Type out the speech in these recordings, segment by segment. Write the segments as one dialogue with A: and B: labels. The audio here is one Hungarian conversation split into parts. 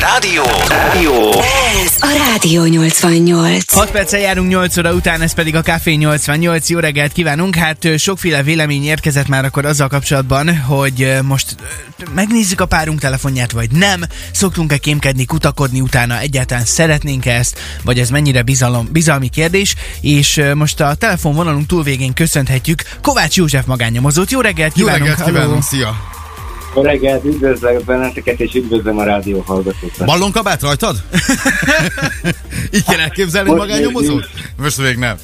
A: Rádió. Rádió.
B: Ez a Rádió 88.
C: 6 perccel járunk 8 óra után, ez pedig a Café 88. Jó reggelt kívánunk! Hát sokféle vélemény érkezett már akkor azzal kapcsolatban, hogy most megnézzük a párunk telefonját, vagy nem. Szoktunk-e kémkedni, kutakodni utána, egyáltalán szeretnénk ezt, vagy ez mennyire bizalom, bizalmi kérdés. És most a telefonvonalunk túlvégén köszönhetjük Kovács József magánnyomozót. Jó reggelt
D: Jó
C: kívánunk!
D: reggelt
C: Halló!
D: kívánunk, szia!
E: Jó reggelt, üdvözlök benneteket, és üdvözlöm a rádió hallgatókat.
D: Ballonkabát rajtad? Így kell elképzelni magánnyomozót? Most még nem.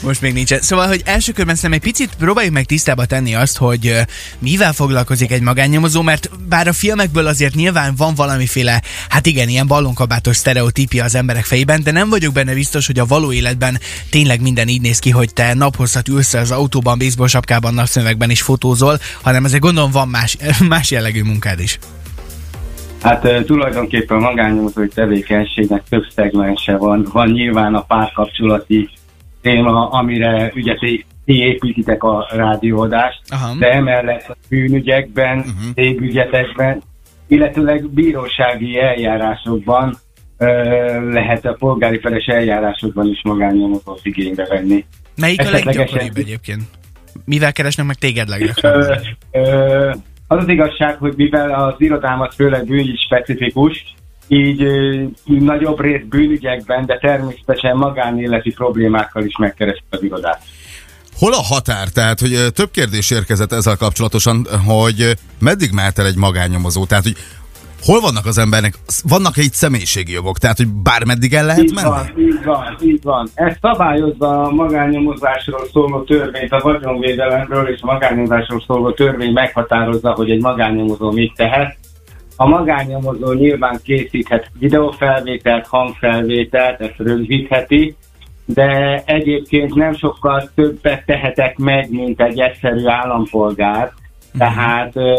C: Most még nincsen. Szóval, hogy első körben szerintem egy picit próbáljuk meg tisztába tenni azt, hogy mivel foglalkozik egy magánnyomozó, mert bár a filmekből azért nyilván van valamiféle, hát igen, ilyen ballonkabátos sztereotípia az emberek fejében, de nem vagyok benne biztos, hogy a való életben tényleg minden így néz ki, hogy te naphosszat ülsz az autóban, baseball sapkában, napszemekben is fotózol, hanem azért gondolom van más, más jellegű munkád is.
E: Hát tulajdonképpen magánnyomozói tevékenységnek több szegmense van. Van nyilván a párkapcsolati téma, amire ugye ti, ti építitek a rádióadást,
C: Aha.
E: de emellett a bűnügyekben,
D: Mhm.
E: uh-huh. cégügyetekben, illetőleg bírósági eljárásokban ö, lehet a polgári feles eljárásokban is magánnyomozót igénybe venni.
C: Melyik a leggyakoribb egyébként? Mivel keresnek meg téged
E: ö, az az igazság, hogy mivel az irodám az főleg bűnügy specifikus, így ö, nagyobb rész bűnügyekben, de természetesen magánéleti problémákkal is megkeresik az irodát.
D: Hol a határ? Tehát, hogy több kérdés érkezett ezzel kapcsolatosan, hogy meddig mehet el egy magánnyomozó? Tehát, hogy hol vannak az embernek, vannak-e itt személyiségi jogok? Tehát, hogy bármeddig el lehet
E: Így
D: menni?
E: van, így van, így van. Ez szabályozza a magánnyomozásról szóló törvényt, a vagyonvédelemről és a magánnyomozásról szóló törvény meghatározza, hogy egy magánnyomozó mit tehet. A magánnyomozó nyilván készíthet videófelvételt, hangfelvételt, ezt rögzítheti, de egyébként nem sokkal többet tehetek meg, mint egy egyszerű állampolgár. Tehát ö,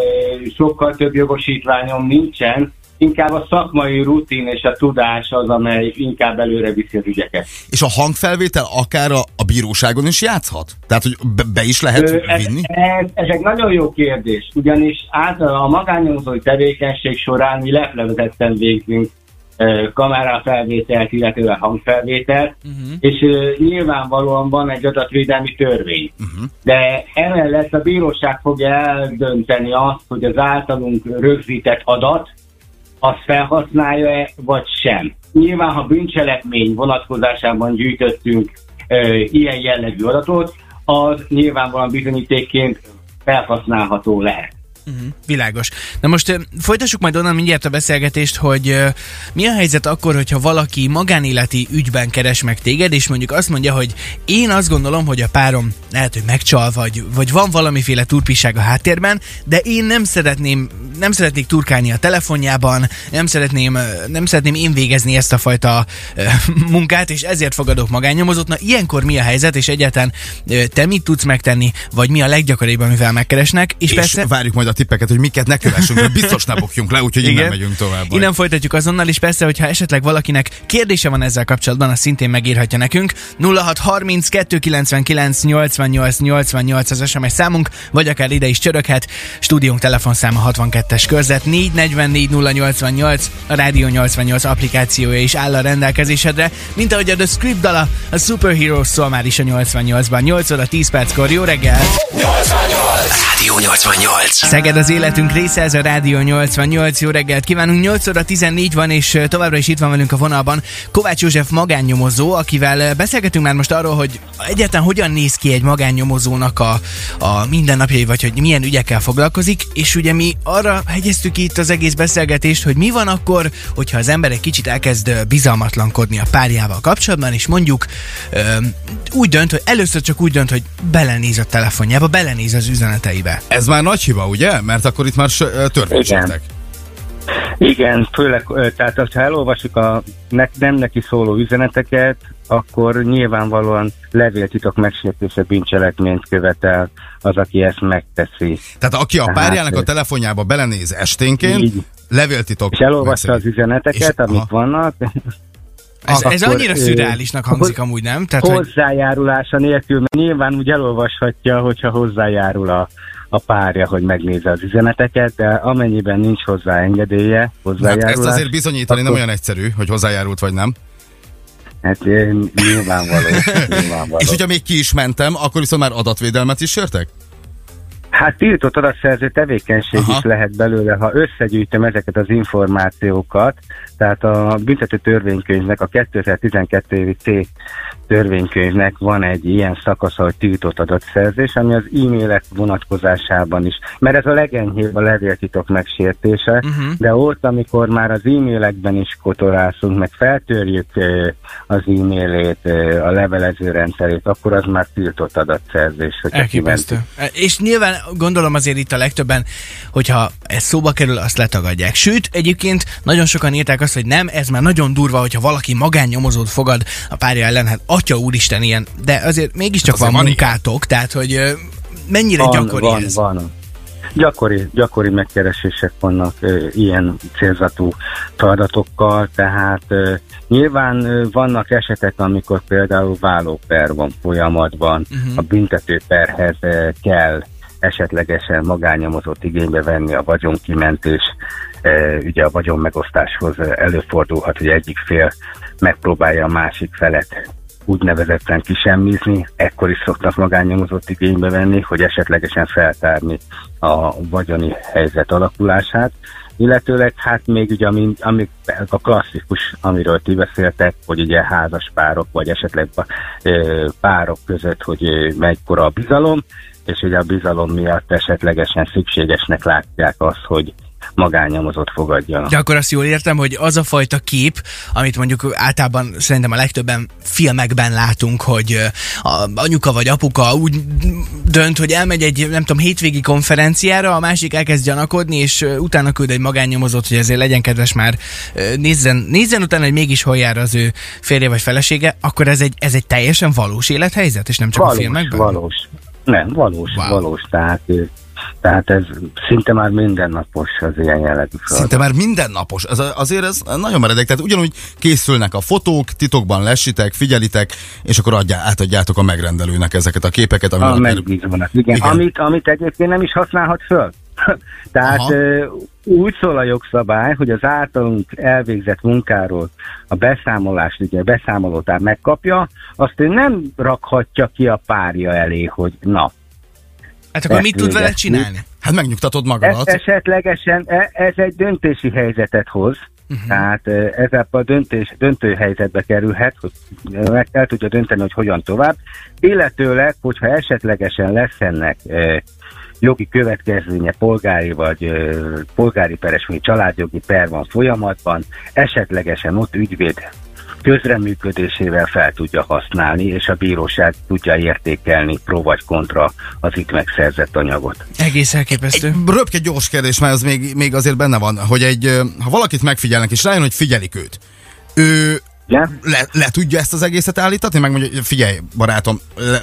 E: sokkal több jogosítványom nincsen, inkább a szakmai rutin és a tudás az, amely inkább előre viszi az ügyeket.
D: És a hangfelvétel akár a, a bíróságon is játszhat? Tehát, hogy be, be is lehet
E: Ö, ez,
D: vinni?
E: ez, ez egy nagyon jó kérdés, ugyanis általában a magánnyomozói tevékenység során mi leplevezetten végzünk kamerafelvételt, illetve hangfelvételt, uh-huh. és ö, nyilvánvalóan van egy adatvédelmi törvény.
D: Uh-huh.
E: De emellett a bíróság fogja eldönteni azt, hogy az általunk rögzített adat, azt felhasználja-e, vagy sem. Nyilván, ha bűncselekmény vonatkozásában gyűjtöttünk ö, ilyen jellegű adatot, az nyilvánvalóan bizonyítékként felhasználható lehet.
C: Uh-huh, világos. Na most folytassuk majd onnan mindjárt a beszélgetést, hogy ö, mi a helyzet akkor, hogyha valaki magánéleti ügyben keres meg téged, és mondjuk azt mondja, hogy én azt gondolom, hogy a párom lehet, hogy megcsal, vagy, vagy van valamiféle turpiság a háttérben, de én nem szeretném, nem szeretnék turkálni a telefonjában, nem szeretném, nem szeretném én végezni ezt a fajta ö, munkát, és ezért fogadok magánnyomozót. Na ilyenkor mi a helyzet, és egyáltalán ö, te mit tudsz megtenni, vagy mi a leggyakoribb, amivel megkeresnek, és,
D: És
C: persze...
D: várjuk majd a tippeket, hogy miket ne kövessünk, mert biztos ne bukjunk le, úgyhogy innen megyünk tovább.
C: Innen folytatjuk azonnal, és persze, hogyha esetleg valakinek kérdése van ezzel kapcsolatban, azt szintén megírhatja nekünk. 0630 299 88 88 az SMS számunk, vagy akár ide is csöröghet. Stúdiónk telefonszáma 62-es körzet 444 088, a Rádió 88 applikációja is áll a rendelkezésedre, mint ahogy a The Script dala, a Superheroes szól már is a 88-ban. 8 óra 10 perckor, jó reggel!
A: Rádió 88.
C: Szeged az életünk része, ez a Rádió 88. Jó reggelt kívánunk, 8 óra 14 van, és továbbra is itt van velünk a vonalban Kovács József magánnyomozó, akivel beszélgetünk már most arról, hogy egyáltalán hogyan néz ki egy magánnyomozónak a, a mindennapjai, vagy hogy milyen ügyekkel foglalkozik, és ugye mi arra hegyeztük itt az egész beszélgetést, hogy mi van akkor, hogyha az ember egy kicsit elkezd bizalmatlankodni a párjával kapcsolatban, és mondjuk ö, úgy dönt, hogy először csak úgy dönt, hogy belenéz a telefonjába, belenéz az üzeneteibe.
D: Ez már nagy hiba, ugye? Mert akkor itt már törvénysértek.
F: Igen, főleg, tehát ha elolvasjuk a ne, nem neki szóló üzeneteket, akkor nyilvánvalóan levéltitok megsértése bűncselekményt követel az, aki ezt megteszi.
D: Tehát aki a párjának a telefonjába belenéz esténként,
F: Így.
D: levéltitok.
F: És elolvassa az
D: megszegi.
F: üzeneteket,
D: És-
F: amik
D: aha.
F: vannak,
C: Ez, ez annyira szürreálisnak hangzik amúgy, nem? Tehát,
F: hozzájárulása nélkül, mert nyilván úgy elolvashatja, hogyha hozzájárul a,
E: a párja, hogy megnézze az üzeneteket, de amennyiben nincs hozzá engedélye,
D: Hát
E: hozzájárulás,
D: ezt azért bizonyítani nem
E: akkor-
D: olyan egyszerű, hogy hozzájárult vagy nem.
E: Hát eh, nyilvánvaló. nyilvánvaló.
D: És hogyha még ki is mentem, akkor viszont már adatvédelmet is sértek?
E: Hát tiltott adatszerző tevékenység
D: Aha.
E: is lehet belőle, ha összegyűjtöm ezeket az információkat, tehát a büntető törvénykönyvnek, a 2012 évi C törvénykönyvnek van egy ilyen szakasza, hogy tiltott adatszerzés, ami az e-mailek vonatkozásában is, mert ez a legenyhébb a levéltitok megsértése,
C: Uh-huh.
E: de ott, amikor már az e-mailekben is kotorászunk, meg feltörjük az e-mailét, a levelező rendszerét, akkor az már tiltott adatszerzés.
C: Elképesztő. És nyilván gondolom azért itt a legtöbben, hogyha ez szóba kerül, azt letagadják. Sőt, egyébként nagyon sokan írták azt, hogy nem, ez már nagyon durva, hogyha valaki magánnyomozót fogad a párja ellen, hát atya úristen ilyen, de azért mégiscsak
D: Hát azért
C: van
D: van ilyen.
C: munkátok, tehát hogy mennyire
E: van,
C: gyakori
E: van,
C: ez?
E: Van. Gyakori, gyakori megkeresések vannak ö, ilyen célzatú feladatokkal, tehát ö, nyilván ö, vannak esetek, amikor például vállóper van folyamatban, uh-huh. a büntetőperhez ö, kell esetlegesen magányomozott igénybe venni a vagyonkimentés, ö, ugye a vagyon megosztáshoz előfordulhat, hogy egyik fél megpróbálja a másik felet úgynevezetten kisemmizni, ekkor is szoktak magányomozott igénybe venni, hogy esetlegesen feltárni a vagyoni helyzet alakulását. Illetőleg hát még ugye ami, ami a klasszikus, amiről ti beszéltek, hogy ugye házas párok, vagy esetleg ö, párok között, hogy ö, megykora a bizalom, és ugye a bizalom miatt esetlegesen szükségesnek látják azt, hogy magányomozott fogadjanak.
C: De akkor azt jól értem, hogy az a fajta kép, amit mondjuk általában szerintem a legtöbben filmekben látunk, hogy a anyuka vagy apuka úgy dönt, hogy elmegy egy, nem tudom, hétvégi konferenciára, a másik elkezd gyanakodni, és utána küld egy magánnyomozót, hogy ezért legyen kedves már nézzen, nézzen utána, hogy mégis hol jár az ő férje vagy felesége, akkor ez egy, ez egy teljesen valós élethelyzet, és nem csak a
E: valós,
C: filmekben?
E: valós. Nem, valós,
C: Wow.
E: valós. Tehát, tehát ez szinte már mindennapos az ilyen jellegű feladat.
D: Szinte már mindennapos. Ez a- azért ez nagyon meredek. Tehát ugyanúgy készülnek a fotók, titokban lesitek, figyelitek, és akkor adjá, átadjátok a megrendelőnek ezeket a képeket, ami
E: A igen.
D: Igen.
E: igen. Amit, amit egyébként nem is használhat föl. Tehát
D: Aha.
E: úgy szól a jogszabály, hogy az általunk elvégzett munkáról a beszámolást, ugye a beszámolótár megkapja, azt ő nem rakhatja ki a párja elé, hogy na,
C: Hát akkor mit tud vele csinálni?
D: Hát megnyugtatod
E: ez
D: magadat.
E: esetlegesen e- ez egy döntési helyzetet hoz, uh-huh. tehát ezzel a döntés, döntő helyzetbe kerülhet, hogy meg el tudja dönteni, hogy hogyan tovább, illetőleg, hogyha esetlegesen lesz ennek jogi következménye, polgári vagy ö, polgári peres, vagy családjogi per van folyamatban, esetlegesen ott ügyvéd közreműködésével fel tudja használni, és a bíróság tudja értékelni pro vagy kontra az itt megszerzett anyagot.
C: Egész elképesztő.
D: Egy röpke gyors kérdés, mert az még, még azért benne van, hogy egy, ha valakit megfigyelnek, és rájön, hogy figyelik őt, ő
E: Ja?
D: le, le tudja ezt az egészet állítani? Megmondja, hogy figyelj, barátom,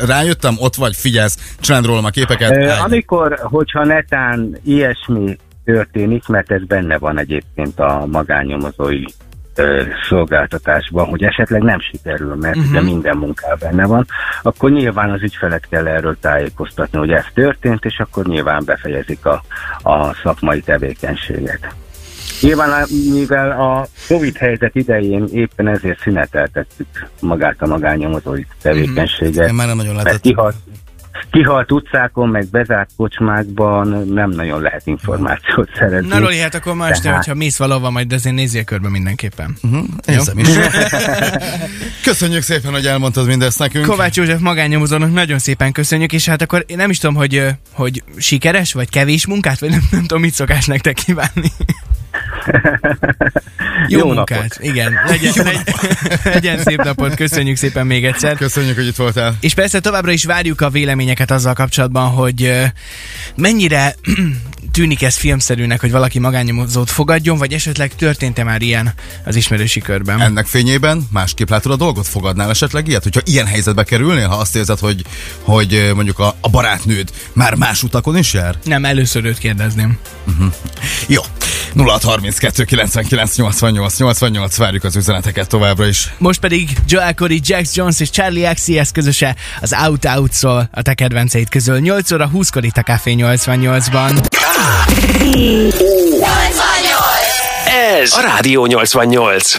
D: rájöttem, ott vagy, figyelsz, csináld rólam a képeket.
E: Ö,
D: állj.
E: Amikor, hogyha netán ilyesmi történik, mert ez benne van egyébként a magánnyomozói szolgáltatásban, hogy esetleg nem sikerül, mert uh-huh. ugye minden munkában benne van, akkor nyilván az ügyfelet kell erről tájékoztatni, hogy ez történt, és akkor nyilván befejezik a, a szakmai tevékenységet. Nyilván, mivel a Covid helyzet idején éppen ezért szüneteltettük magát a magánnyomozói tevékenységet,
D: Én már nem nagyon
E: mert
D: lehetett.
E: Kihalt, utcákon, meg bezárt kocsmákban nem nagyon lehet információt szerezni.
C: Na Roli, hát akkor ma este,
E: Tehát-
C: hogyha mész valahova, majd azért nézzél körbe mindenképpen.
D: Uh-huh, érzem is. Köszönjük szépen, hogy elmondtad mindezt nekünk.
C: Kovács József magánnyomozónak nagyon szépen köszönjük, és hát akkor én nem is tudom, hogy, hogy sikeres, vagy kevés munkát, vagy nem, nem tudom, mit szokás nektek kívánni. Jó,
E: Jó
C: munkát,
E: napot.
C: igen. Legyen, legyen, legyen szép napot, köszönjük szépen még egyszer.
D: Köszönjük, hogy itt voltál.
C: És persze továbbra is várjuk a véleményeket azzal kapcsolatban, hogy mennyire tűnik ez filmszerűnek, hogy valaki magánnyomozót fogadjon, vagy esetleg történt-e már ilyen az ismerősi körben?
D: Ennek fényében másképp látod a dolgot? Fogadnál esetleg ilyet? Hogyha ilyen helyzetbe kerülnél, ha azt érzed, hogy, hogy mondjuk a, a barátnőd már más utakon is jár?
C: Nem, először őt kérdezném.
D: Jó. 0632 99 88 88 várjuk az üzeneteket továbbra is.
C: Most pedig Joel Corey, Jax Jones és Charlie XCS közöse az Out Out szól a te kedvenceid közül. 8 óra 20-kor itt a Café 88-ban.
A: Ez a Rádió 88.